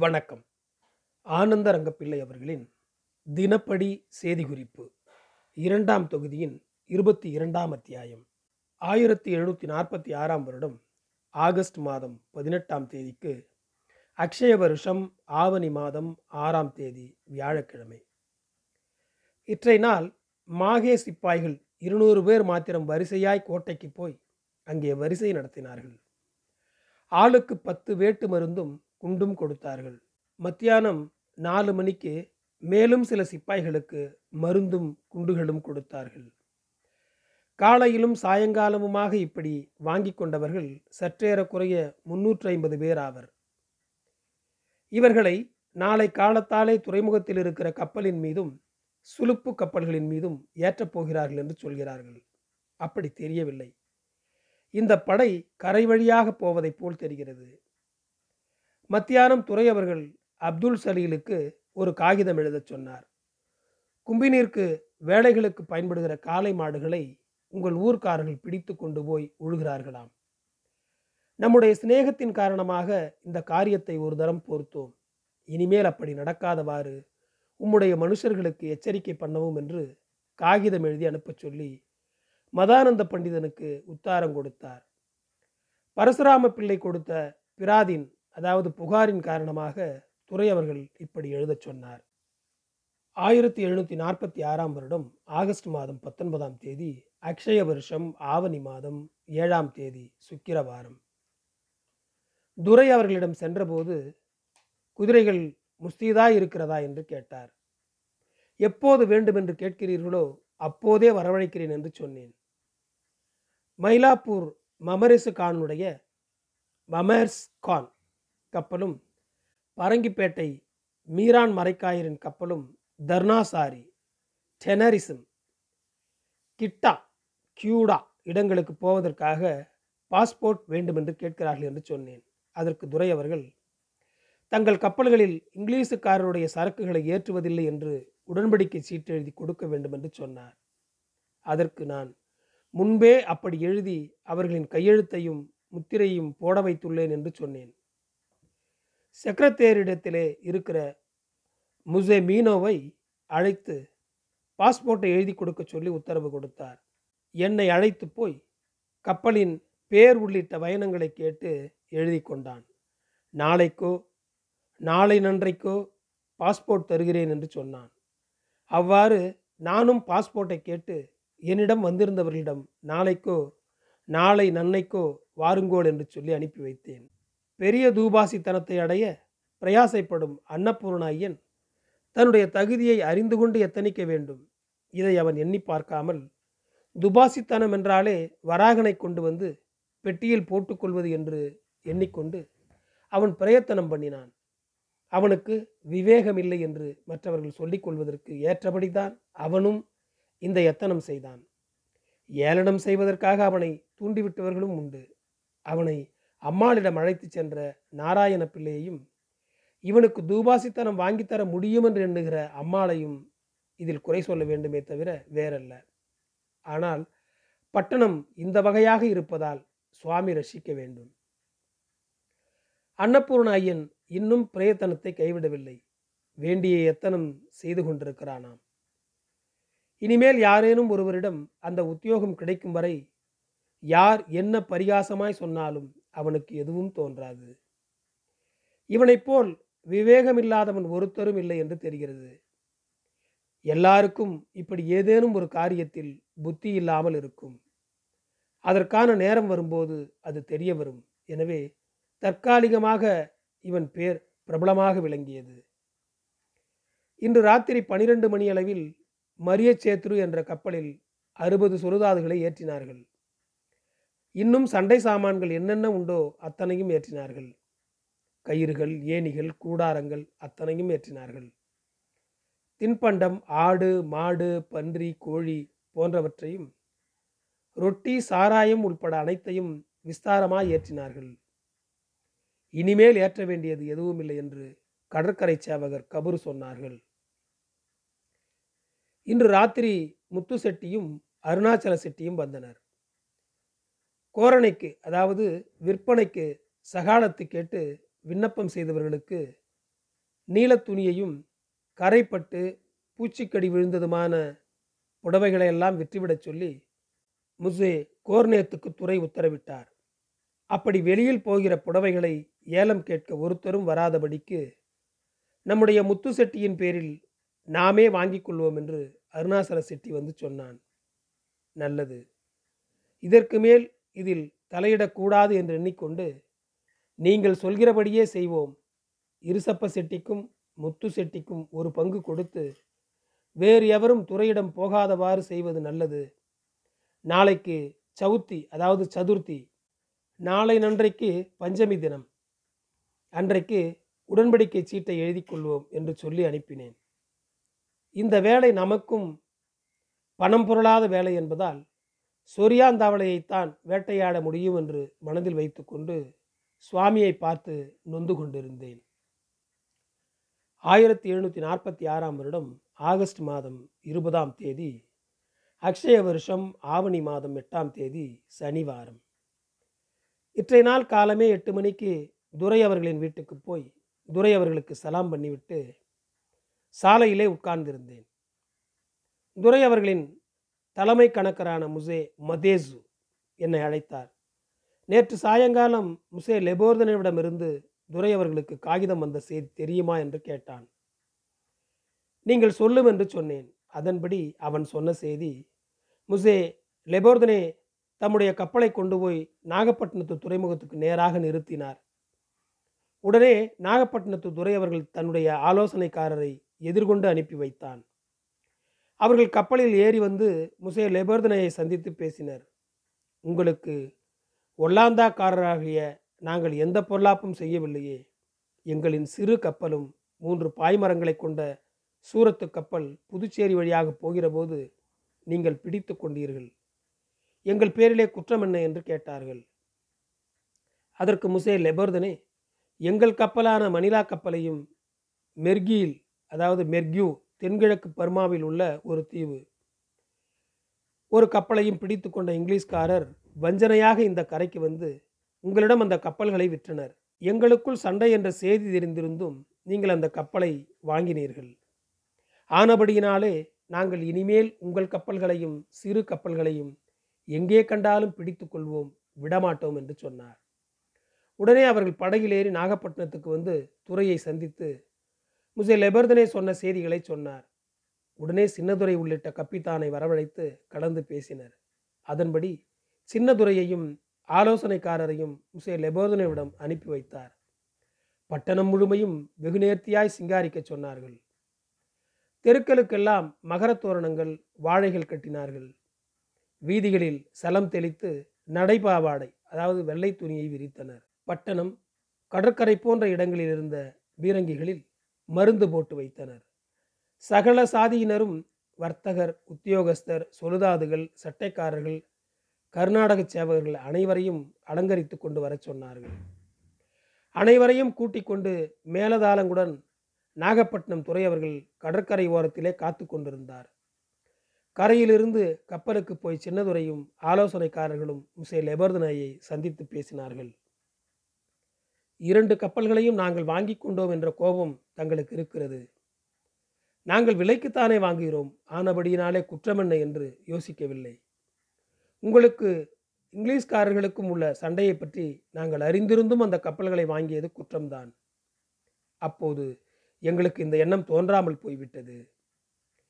வணக்கம். ஆனந்த ரங்கப்பிள்ளை அவர்களின் தினப்படி செய்தி குறிப்பு இரண்டாம் தொகுதியின் இருபத்தி இரண்டாம் அத்தியாயம். ஆயிரத்தி எழுநூற்றி நாற்பத்தி ஆறாம் வருடம் ஆகஸ்ட் மாதம் பதினெட்டாம் தேதிக்கு அக்ஷய வருஷம் ஆவணி மாதம் ஆறாம் தேதி வியாழக்கிழமை. இற்றை நாள் மாகே சிப்பாய்கள் இருநூறு பேர் மாத்திரம் வரிசையாய் கோட்டைக்கு போய் அங்கே வரிசை நடத்தினார்கள். ஆளுக்கு பத்து வேட்டு மருந்தும் குண்டும் கொடுத்தார்கள். மத்தியானம் நாலு மணிக்கு மேலும் சில சிப்பாய்களுக்கு மருந்தும் குண்டுகளும் கொடுத்தார்கள். காலையிலும் சாயங்காலமுமாக இப்படி வாங்கி கொண்டவர்கள் சற்றேறக்குறைய முன்னூற்றி ஐம்பது பேர் ஆவர். இவர்களை நாளை காலத்தாலே துறைமுகத்தில் இருக்கிற கப்பலின் மீதும் சுலுப்பு கப்பல்களின் மீதும் ஏற்றப் போகிறார்கள் என்று சொல்கிறார்கள். அப்படி தெரியவில்லை. இந்த படை கரை வழியாக போவதைப் போல் தெரிகிறது. மத்தியானம் துறை அவர்கள் அப்துல் சலீலுக்கு ஒரு காகிதம் எழுதச் சொன்னார். கும்பினீருக்கு வேலைகளுக்கு பயன்படுகிற காளை மாடுகளை உங்கள் ஊர்க்காரர்கள் பிடித்து கொண்டு போய் உழுகிறார்களாம். நம்முடைய சிநேகத்தின் காரணமாக இந்த காரியத்தை ஒரு தரம் பொறுத்தோம். இனிமேல் அப்படி நடக்காதவாறு உம்முடைய மனுஷர்களுக்கு எச்சரிக்கை பண்ணவும் என்று காகிதம் எழுதி அனுப்பச் சொல்லி மதானந்த பண்டிதனுக்கு உத்தாரம் கொடுத்தார். பரசுராம பிள்ளை கொடுத்த பிராதின் அதாவது புகாரின் காரணமாக துறை அவர்கள் இப்படி எழுதச் சொன்னார். ஆயிரத்தி எழுநூற்றி நாற்பத்தி ஆறாம் வருடம் ஆகஸ்ட் மாதம் பத்தொன்பதாம் தேதி அக்ஷய வருஷம் ஆவணி மாதம் ஏழாம் தேதி சுக்கிரவாரம். துரை அவர்களிடம் சென்றபோது குதிரைகள் முஸ்தீதா இருக்கிறதா என்று கேட்டார். எப்போது வேண்டுமென்று கேட்கிறீர்களோ அப்போதே வரவழைக்கிறேன் என்று சொன்னேன். மயிலாப்பூர் மமரிசு கானுடைய மமர்ஸ் கான். கப்பலும் பரங்கிப்பேட்டை மீரான் மரைக்காயரின் கப்பலும் தர்ணாசாரி டெனரிசம் கிட்டா கியூடா இடங்களுக்கு போவதற்காக பாஸ்போர்ட் வேண்டுமென்று கேட்கிறார்கள் என்று சொன்னேன். அதற்கு துரை அவர்கள் தங்கள் கப்பல்களில் இங்கிலீஷுக்காரருடைய சரக்குகளை ஏற்றுவதில்லை என்று உடன்படிக்கை சீட்டு எழுதி கொடுக்க வேண்டும் என்று சொன்னார். அதற்கு நான் முன்பே அப்படி எழுதி அவர்களின் கையெழுத்தையும் முத்திரையும் போட வைத்துள்ளேன் என்று சொன்னேன். செக்ரட்டேரிடத்திலே இருக்கிற முசே மீனோவை அழைத்து பாஸ்போர்ட்டை எழுதி கொடுக்க சொல்லி உத்தரவு கொடுத்தார். என்னை அழைத்து போய் கப்பலின் பேர் உள்ளிட்ட பயணங்களை கேட்டு எழுதி கொண்டான். நாளைக்கோ நாளை நன்றைக்கோ பாஸ்போர்ட் தருகிறேன் என்று சொன்னான். அவ்வாறு நானும் பாஸ்போர்ட்டை கேட்டு என்னிடம் வந்திருந்தவர்களிடம் நாளைக்கோ நாளை நன்னைக்கோ வாருங்கோள் என்று சொல்லி அனுப்பி வைத்தேன். பெரிய தூபாசித்தனத்தை அடைய பிரயாசைப்படும் அன்னபூர்ண ஐயன் தன்னுடைய தகுதியை அறிந்து கொண்டு எத்தனிக்க வேண்டும்? இதை அவன் எண்ணி பார்க்காமல் துபாசித்தனம் என்றாலே வராகனை கொண்டு வந்து பெட்டியில் போட்டுக்கொள்வது என்று எண்ணிக்கொண்டு அவன் பிரயத்தனம் பண்ணினான். அவனுக்கு விவேகம் இல்லை என்று மற்றவர்கள் சொல்லிக் கொள்வதற்கு ஏற்றபடிதான் அவனும் இந்த எத்தனம் செய்தான். ஏளனம் செய்வதற்காக அவனை தூண்டிவிட்டவர்களும் உண்டு. அவனை அம்மாளிடம் அழைத்துச் சென்ற நாராயண பிள்ளையையும் இவனுக்கு தூபாசித்தனம் வாங்கித்தர முடியும் என்று எண்ணுகிற அம்மாளையும் இதில் குறை சொல்ல வேண்டுமே தவிர வேறல்ல. ஆனால் பட்டணம் இந்த வகையாக இருப்பதால் சுவாமி ரசிக்க வேண்டும். அன்னபூர்ண ஐயன் இன்னும் பிரயத்தனத்தை கைவிடவில்லை. வேண்டிய எத்தனம் செய்து கொண்டிருக்கிறானாம். இனிமேல் யாரேனும் ஒருவரிடம் அந்த உத்தியோகம் கிடைக்கும் வரை யார் என்ன பரிகாசமாய் சொன்னாலும் அவனுக்கு எதுவும் தோன்றாது. இவனைப் போல் விவேகமில்லாதவன் ஒருத்தரும் இல்லை என்று தெரிகிறது. எல்லாருக்கும் இப்படி ஏதேனும் ஒரு காரியத்தில் புத்தி இல்லாமல் இருக்கும். அதற்கான நேரம் வரும்போது அது தெரிய வரும். எனவே தற்காலிகமாக இவன் பேர் பிரபலமாக விளங்கியது. இன்று ராத்திரி பனிரெண்டு மணி அளவில் மரிய சேத்ரு என்ற கப்பலில் அறுபது சுருதாதுகளை ஏற்றினார்கள். இன்னும் சண்டை சாமான்கள் என்னென்ன உண்டோ அத்தனையும் ஏற்றினார்கள். கயிறுகள் ஏணிகள் கூடாரங்கள் அத்தனையும் ஏற்றினார்கள். தின்பண்டம் ஆடு மாடு பன்றி கோழி போன்றவற்றையும் ரொட்டி சாராயம் உட்பட அனைத்தையும் விஸ்தாரமாய் ஏற்றினார்கள். இனிமேல் ஏற்ற வேண்டியது எதுவும் இல்லை என்று கடற்கரை சேவகர் கபூர் சொன்னார்கள். இன்று ராத்திரி முத்து செட்டியும் அருணாச்சல செட்டியும் வந்தனர். கோரணைக்கு அதாவது விற்பனைக்கு சகாலத்து கேட்டு விண்ணப்பம் செய்தவர்களுக்கு நீலத்துணியையும் கரைப்பட்டு பூச்சிக்கடி விழுந்ததுமான புடவைகளை எல்லாம் விற்றுவிடச் சொல்லி முசே கோர்னேத்துக்கு துறை உத்தரவிட்டார். அப்படி வெளியில் போகிற புடவைகளை ஏலம் கேட்க ஒருத்தரும் வராதபடிக்கு நம்முடைய முத்து செட்டியின் பேரில் நாமே வாங்கிக் கொள்வோம் என்று அருணாசல செட்டி வந்து சொன்னான். நல்லது. இதற்கு மேல் இதில் தலையிடக்கூடாது என்று எண்ணிக்கொண்டு நீங்கள் சொல்கிறபடியே செய்வோம். இருசப்ப செட்டிக்கும் முத்து செட்டிக்கும் ஒரு பங்கு கொடுத்து வேறு எவரும் துறையிடம் போகாதவாறு செய்வது நல்லது. நாளைக்கு சவுத்தி அதாவது சதுர்த்தி நாளை நன்றைக்கு பஞ்சமி தினம். அன்றைக்கு உடன்படிக்கை சீட்டை எழுதி கொள்வோம் என்று சொல்லி அனுப்பினேன். இந்த வேலை நமக்கும் பணம் பொருளாத வேலை என்பதால் சொரியாந்தாவளையைத்தான் வேட்டையாட முடியும் என்று மனதில் வைத்துக்கொண்டு சுவாமியை பார்த்து நொந்து கொண்டிருந்தேன். ஆயிரத்தி எழுநூற்றி நாற்பத்தி ஆறாம் வருடம் ஆகஸ்ட் மாதம் இருபதாம் தேதி அக்ஷய வருஷம் ஆவணி மாதம் எட்டாம் தேதி சனிவாரம். இற்றை நாள் காலமே எட்டு மணிக்கு துரை அவர்களின் வீட்டுக்கு போய் துரை அவர்களுக்கு சலாம் பண்ணிவிட்டு சாலையிலே உட்கார்ந்திருந்தேன். துரை அவர்களின் தலைமை கணக்கரான முசே மதேசு என்னை அழைத்தார். நேற்று சாயங்காலம் முசே லெபோர்தனிடமிருந்து துரை அவர்களுக்கு காகிதம் வந்த செய்தி தெரியுமா என்று கேட்டான். நீங்கள் சொல்லும் என்று சொன்னேன். அதன்படி அவன் சொன்ன செய்தி முசே லெபோர்தனே தம்முடைய கப்பலை கொண்டு போய் நாகப்பட்டினத்து துறைமுகத்துக்கு நேராக நிறுத்தினார். உடனே நாகப்பட்டினத்து துறை அவர்கள் தன்னுடைய ஆலோசனைக்காரரை எதிர்கொண்டு அனுப்பி வைத்தான். அவர்கள் கப்பலில் ஏறி வந்து முசே லெபர்தனையை சந்தித்து பேசினர். உங்களுக்கு ஒல்லாந்தாக்காரராகிய நாங்கள் எந்த பொருளாப்பும் செய்யவில்லையே. எங்களின் சிறு கப்பலும் மூன்று பாய்மரங்களை கொண்ட சூரத்து கப்பல் புதுச்சேரி வழியாக போகிறபோது நீங்கள் பிடித்து கொண்டீர்கள். எங்கள் பேரிலே குற்றம் என்ன? என்று கேட்டார்கள். அதற்கு முசே லெபர்தனே எங்கள் கப்பலான மணிலா கப்பலையும் மெர்கியில் அதாவது மெர்கியூ தென்கிழக்கு பர்மாவில் உள்ள ஒரு தீவு. ஒரு கப்பலையும் பிடித்து கொண்ட இங்கிலீஷ்காரர் வஞ்சனையாக இந்த கரைக்கு வந்து உங்களிடம் அந்த கப்பல்களை விற்றனர். எங்களுக்குள் சண்டை என்ற செய்தி தெரிந்திருந்தும் நீங்கள் அந்த கப்பலை வாங்கினீர்கள். ஆனபடியினாலே நாங்கள் இனிமேல் உங்கள் கப்பல்களையும் சிறு கப்பல்களையும் எங்கே கண்டாலும் பிடித்து கொள்வோம் விடமாட்டோம் என்று சொன்னார். உடனே அவர்கள் படகிலேறி நாகப்பட்டினத்துக்கு வந்து துறையை சந்தித்து முசே லெபர்தனே சொன்ன செய்திகளை சொன்னார். உடனே சின்னதுரை உள்ளிட்ட கப்பித்தானை வரவழைத்து கலந்து பேசினர். அதன்படி சின்னதுரையையும் ஆலோசனைக்காரரையும் முசே லெபோதனையிடம் அனுப்பி வைத்தார். பட்டணம் முழுமையும் வெகு நேர்த்தியாய் சிங்காரிக்க சொன்னார்கள். தெருக்களுக்கெல்லாம் மகரத் தோரணங்கள் வாழைகள் கட்டினார்கள். வீதிகளில் சலம் தெளித்து நடைபாவாடை அதாவது வெள்ளை துணியை விரித்தனர். பட்டணம் கடற்கரை போன்ற இடங்களில் இருந்த பீரங்கிகளில் மருந்து போட்டு வைத்தனர். சகல சாதியினரும் வர்த்தகர் உத்தியோகஸ்தர் சொலுதாதுகள் சட்டைக்காரர்கள் கர்நாடக சேவகர்கள் அனைவரையும் அலங்கரித்து கொண்டு வரச் சொன்னார்கள். அனைவரையும் கூட்டிக் கொண்டு மேலதாளங்குடன் நாகப்பட்டினம் துறை அவர்கள் கடற்கரை ஓரத்திலே காத்து கொண்டிருந்தார். கரையிலிருந்து கப்பலுக்கு போய் சின்னதுரையும் ஆலோசனைக்காரர்களும் முசே லெபர்தனையை சந்தித்து பேசினார்கள். இரண்டு கப்பல்களையும் நாங்கள் வாங்கி கொண்டோம் என்ற கோபம் தங்களுக்கு இருக்கிறது. நாங்கள் விலைக்குத்தானே வாங்குகிறோம். ஆனபடியினாலே குற்றமென்ன என்று யோசிக்கவில்லை. உங்களுக்கு இங்கிலீஷ்காரர்களுக்கும் உள்ள சண்டையை பற்றி நாங்கள் அறிந்திருந்தும் அந்த கப்பல்களை வாங்கியது குற்றம்தான். அப்போது எங்களுக்கு இந்த எண்ணம் தோன்றாமல் போய்விட்டது.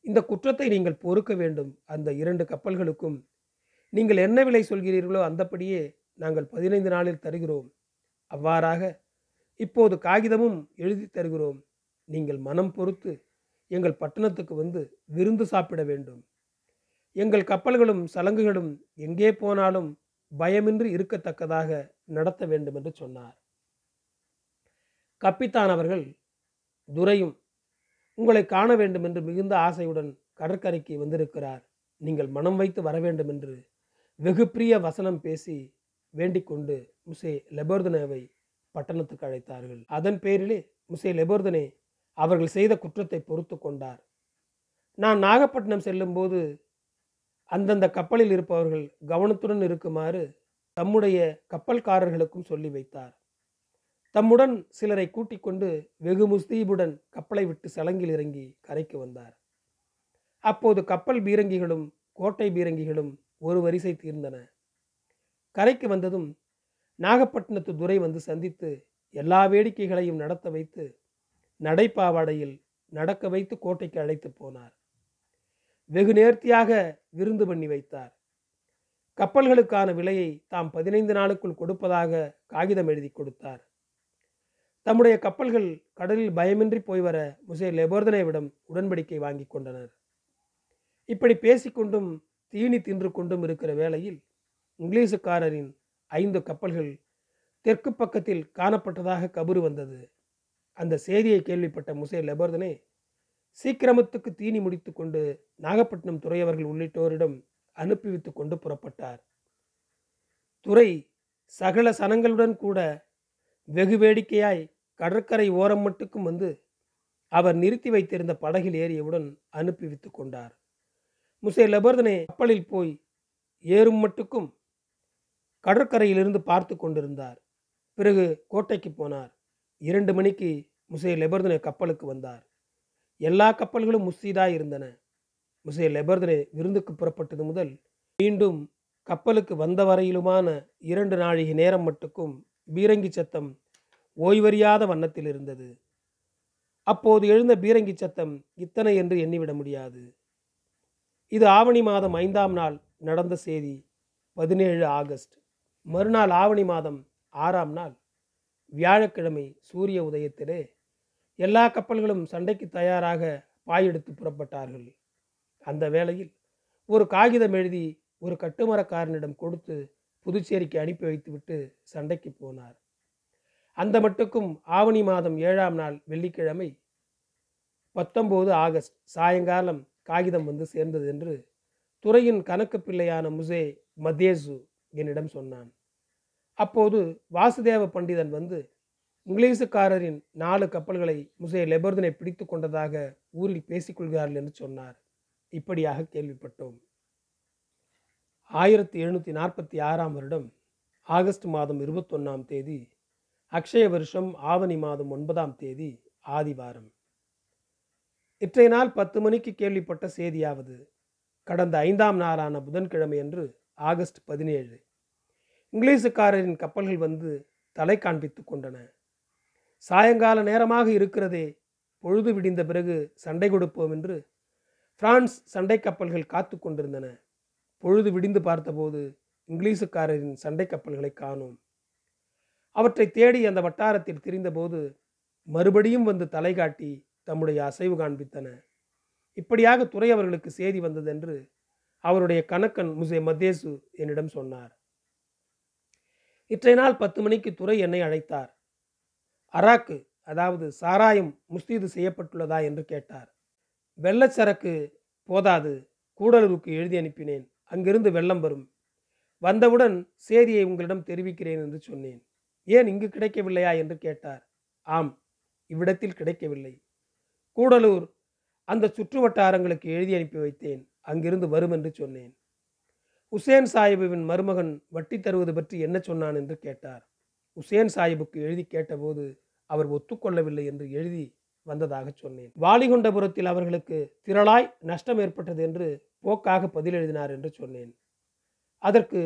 இந்த குற்றத்தை நீங்கள் பொறுக்க வேண்டும். அந்த இரண்டு கப்பல்களுக்கும் நீங்கள் என்ன விலை சொல்கிறீர்களோ அந்தபடியே நாங்கள் பதினைந்து நாளில் தருகிறோம். அவ்வாறாக இப்போது காகிதமும் எழுதி தருகிறோம். நீங்கள் மனம் பொறுத்து எங்கள் பட்டணத்துக்கு வந்து விருந்து சாப்பிட வேண்டும். எங்கள் கப்பல்களும் சலங்குகளும் எங்கே போனாலும் பயமின்றி இருக்கத்தக்கதாக நடத்த வேண்டும் என்று சொன்னார். கப்பித்தான் அவர்கள் துரையும் உங்களை காண வேண்டும் என்று மிகுந்த ஆசையுடன் கடற்கரைக்கு வந்திருக்கிறார். நீங்கள் மனம் வைத்து வர வேண்டும் என்று வெகு பிரிய வசனம் பேசி வேண்டிக் கொண்டு முசே லெபர்தனேவை பட்டணத்துக்கு அழைத்தார்கள். அதன் பேரிலே முசே லெபர்தனே அவர்கள் செய்த குற்றத்தை பொறுத்து கொண்டார். நான் நாகப்பட்டினம் செல்லும்போது அந்தந்த கப்பலில் இருப்பவர்கள் கவனத்துடன் இருக்குமாறு தம்முடைய கப்பல்காரர்களுக்கும் சொல்லி வைத்தார். தம்முடன் சிலரை கூட்டிக் கொண்டு வெகு முஸ்தீபுடன் கப்பலை விட்டு சலங்கில் இறங்கி கரைக்கு வந்தார். அப்போது கப்பல் பீரங்கிகளும் கோட்டை பீரங்கிகளும் ஒரு வரிசை தீர்ந்தன. கரைக்கு வந்ததும் நாகப்பட்டினத்து துரை வந்து சந்தித்து எல்லா வேடிக்கைகளையும் நடத்த வைத்து நடைப்பாவாடையில் நடக்க வைத்து கோட்டைக்கு அழைத்து போனார். வெகு நேர்த்தியாக விருந்து பண்ணி வைத்தார். கப்பல்களுக்கான விலையை தாம் பதினைந்து நாளுக்குள் கொடுப்பதாக காகிதம் எழுதி கொடுத்தார். தம்முடைய கப்பல்கள் கடலில் பயமின்றி போய் வர முசே லெபோர்தனேவிடம் உடன்படிக்கை வாங்கி கொண்டனர். இப்படி பேசிக்கொண்டும் தீனி தின்று கொண்டும் இருக்கிற வேளையில் இங்கிலீஷுக்காரரின் ஐந்து கப்பல்கள் தெற்கு பக்கத்தில் காணப்பட்டதாக கபுரு வந்தது. அந்த செய்தியை கேள்விப்பட்ட முசே லெபர்தனே சீக்கிரமத்துக்கு தீனி முடித்து கொண்டு நாகப்பட்டினம் துறையவர்கள் உள்ளிட்டோரிடம் அனுப்பி வைத்து கொண்டு புறப்பட்டார். துறை சகல சனங்களுடன் கூட வெகு வேடிக்கையாய் கடற்கரை ஓரம் மட்டுக்கும் வந்து அவர் நிறுத்தி வைத்திருந்த படகில் ஏறியவுடன் அனுப்பி வைத்து கொண்டார். முசே லெபர்தனே கப்பலில் போய் ஏறும் மட்டுக்கும் கடற்கரையிலிருந்து பார்த்து கொண்டிருந்தார். பிறகு கோட்டைக்கு போனார். இரண்டு மணிக்கு முசே லெபர்தனே கப்பலுக்கு வந்தார். எல்லா கப்பல்களும் முஸ்தீதாய் இருந்தன. முசே லெபர்தனே விருந்துக்கு புறப்பட்டது முதல் மீண்டும் கப்பலுக்கு வந்த வரையிலுமான இரண்டு நாழிகை நேரம் மட்டுக்கும் பீரங்கி சத்தம் ஓய்வறியாத வண்ணத்தில் இருந்தது. அப்போது எழுந்த பீரங்கி சத்தம் இத்தனை என்று எண்ணிவிட முடியாது. இது ஆவணி மாதம் ஐந்தாம் நாள் நடந்த செய்தி பதினேழு ஆகஸ்ட். மறுநாள் ஆவணி மாதம் ஆறாம் நாள் வியாழக்கிழமை சூரிய உதயத்திலே எல்லா கப்பல்களும் சண்டைக்கு தயாராக பாயெடுத்து புறப்பட்டார்கள். அந்த வேளையில் ஒரு காகிதம் எழுதி ஒரு கட்டுமரக்காரனிடம் கொடுத்து புதுச்சேரிக்கு அனுப்பி வைத்துவிட்டு சண்டைக்கு போனார். அந்த மட்டுக்கும் ஆவணி மாதம் ஏழாம் நாள் வெள்ளிக்கிழமை பத்தொம்போது ஆகஸ்ட் சாயங்காலம் காகிதம் வந்து சேர்ந்தது என்று துறையின் கணக்கு பிள்ளையான முசே மதேசு என்னிடம் சொன்னான். அப்போது வாசுதேவ பண்டிதன் வந்து இங்கிலீஷுக்காரரின் நாலு கப்பல்களை முசே லெபர்தனை பிடித்து கொண்டதாக ஊரில் பேசிக்கொள்கிறார்கள் என்று சொன்னார். இப்படியாக கேள்விப்பட்டோம். ஆயிரத்தி எழுநூற்றி நாற்பத்தி ஆறாம் வருடம் ஆகஸ்ட் மாதம் இருபத்தொன்னாம் தேதி அக்ஷய வருஷம் ஆவணி மாதம் ஒன்பதாம் தேதி ஆதிவாரம். இற்றைய நாள் பத்து மணிக்கு கேள்விப்பட்ட செய்தியாவது கடந்த ஐந்தாம் நாளான புதன்கிழமையன்று ஆகஸ்ட் பதினேழு. இங்கிலீஷுக்காரரின் கப்பல்கள் வந்து தலை காண்பித்து கொண்டன. சாயங்கால நேரமாக இருக்கிறதே பொழுது விடிந்த பிறகு சண்டை கொடுப்போம் என்று பிரான்ஸ் சண்டை கப்பல்கள் காத்து கொண்டிருந்தன. பொழுது விடிந்து பார்த்தபோது இங்கிலீஷுக்காரரின் சண்டை கப்பல்களை காணோம். அவற்றை தேடி அந்த வட்டாரத்தில் திரிந்தபோது மறுபடியும் வந்து தலை காட்டி தம்முடைய அசைவு காண்பித்தன. இப்படியாக துறை அவர்களுக்கு செய்தி வந்ததென்று அவருடைய கணக்கன் முசே மத்தேசு என்னிடம் சொன்னார். இற்றைய நாள் பத்து மணிக்கு துறை என்னை அழைத்தார். அராக்கு அதாவது சாராயம் முஸ்தீது செய்யப்பட்டுள்ளதா என்று கேட்டார். வெள்ளச்சரக்கு போதாது கூடலூருக்கு எழுதி அனுப்பினேன் அங்கிருந்து வெள்ளம் வரும். வந்தவுடன் சேதியை உங்களிடம் தெரிவிக்கிறேன் என்று சொன்னேன். ஏன் இங்கு கிடைக்கவில்லையா என்று கேட்டார். ஆம் இவ்விடத்தில் கிடைக்கவில்லை. கூடலூர் அந்த சுற்று வட்டாரங்களுக்கு எழுதி அனுப்பி வைத்தேன். அங்கிருந்து வரும் என்று சொன்னேன். உசேன் சாஹிபுவின் மருமகன் வட்டி தருவது பற்றி என்ன சொன்னான் என்று கேட்டார். உசேன் சாஹிபுக்கு எழுதி கேட்டபோது அவர் ஒத்துக்கொள்ளவில்லை என்று எழுதி வந்ததாக சொன்னேன். வாலிகொண்டபுரத்தில் அவர்களுக்கு திரளாய் நஷ்டம் ஏற்பட்டது என்று போக்காக பதில் எழுதினார் என்று சொன்னேன். அதற்கு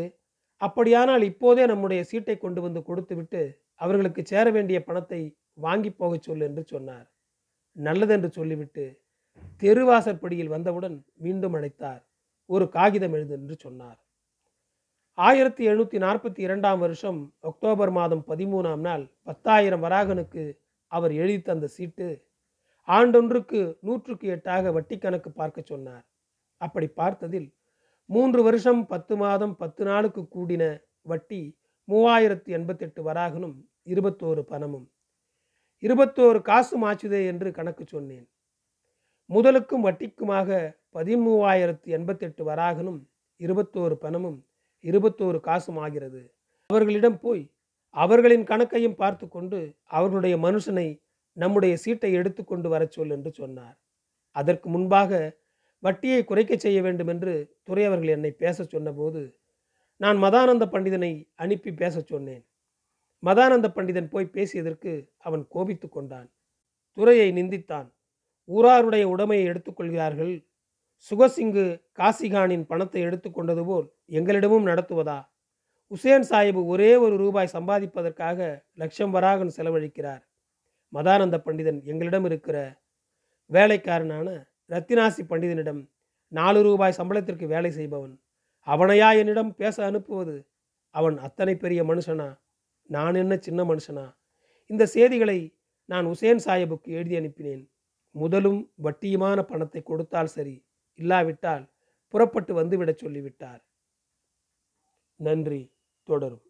அப்படியானால் இப்போதே நம்முடைய சீட்டை கொண்டு வந்து கொடுத்துவிட்டு அவர்களுக்கு சேர வேண்டிய பணத்தை வாங்கி போகச் சொல் என்று சொன்னார். நல்லதென்று சொல்லிவிட்டு தெருவாசற்படியில் வந்தவுடன் மீண்டும் அழைத்தார். ஒரு காகிதம் எழுது என்று சொன்னார். ஆயிரத்தி எழுநூற்றி நாற்பத்தி இரண்டாம் வருஷம் அக்டோபர் மாதம் பதிமூணாம் நாள் பத்தாயிரம் வராகனுக்கு அவர் எழுதி தந்த சீட்டு ஆண்டொன்றுக்கு நூற்றுக்கு எட்டாக வட்டி கணக்கு பார்க்க சொன்னார். அப்படி பார்த்ததில் மூன்று வருஷம் பத்து மாதம் பத்து நாளுக்கு கூடின வட்டி மூவாயிரத்தி எண்பத்தெட்டு வராகனும் இருபத்தோரு பணமும். இருபத்தோரு காசு மாச்சுதே என்று கணக்கு சொன்னேன். முதலுக்கும் வட்டிக்குமாக பதிமூவாயிரத்து எண்பத்தெட்டு வராகனும் இருபத்தோரு பணமும் இருபத்தோரு காசும் ஆகிறது. அவர்களிடம் போய் அவர்களின் கணக்கையும் பார்த்து கொண்டு அவர்களுடைய மனுஷனை நம்முடைய சீட்டை எடுத்துக்கொண்டு வரச் சொல் என்று சொன்னார். அதற்கு முன்பாக வட்டியை குறைக்க செய்ய வேண்டும் என்று துறையவர்கள் என்னை பேச சொன்னபோது நான் மதானந்த பண்டிதனை அனுப்பி பேச சொன்னேன். மதானந்த பண்டிதன் போய் பேசியதற்கு அவன் கோபித்து கொண்டான். துறையை நிந்தித்தான். ஊராருடைய உடைமையை எடுத்துக்கொள்கிறார்கள். சுகசிங்கு காசிகானின் பணத்தை எடுத்துக்கொண்டது போல் எங்களிடமும் நடத்துவதா? உசேன் சாஹிப் ஒரே ஒரு ரூபாய் சம்பாதிப்பதற்காக லட்சம் வராகன் செலவழிக்கிறார். மதானந்த பண்டிதன் எங்களிடம் இருக்கிற வேலைக்காரனான ரத்தினாசி பண்டிதனிடம் நாலு ரூபாய் சம்பளத்திற்கு வேலை செய்பவன். அவனையா என்னிடம் பேச அனுப்புவது? அவன் அத்தனை பெரிய மனுஷனா? நான் என்ன சின்ன மனுஷனா? இந்த செய்திகளை நான் உசேன் சாஹிபுக்கு எழுதி அனுப்பினேன். முதலும் வட்டியுமான பணத்தை கொடுத்தால் சரி இல்லாவிட்டால் புறப்பட்டு வந்துவிடச் சொல்லிவிட்டார். நன்றி தொடரும்.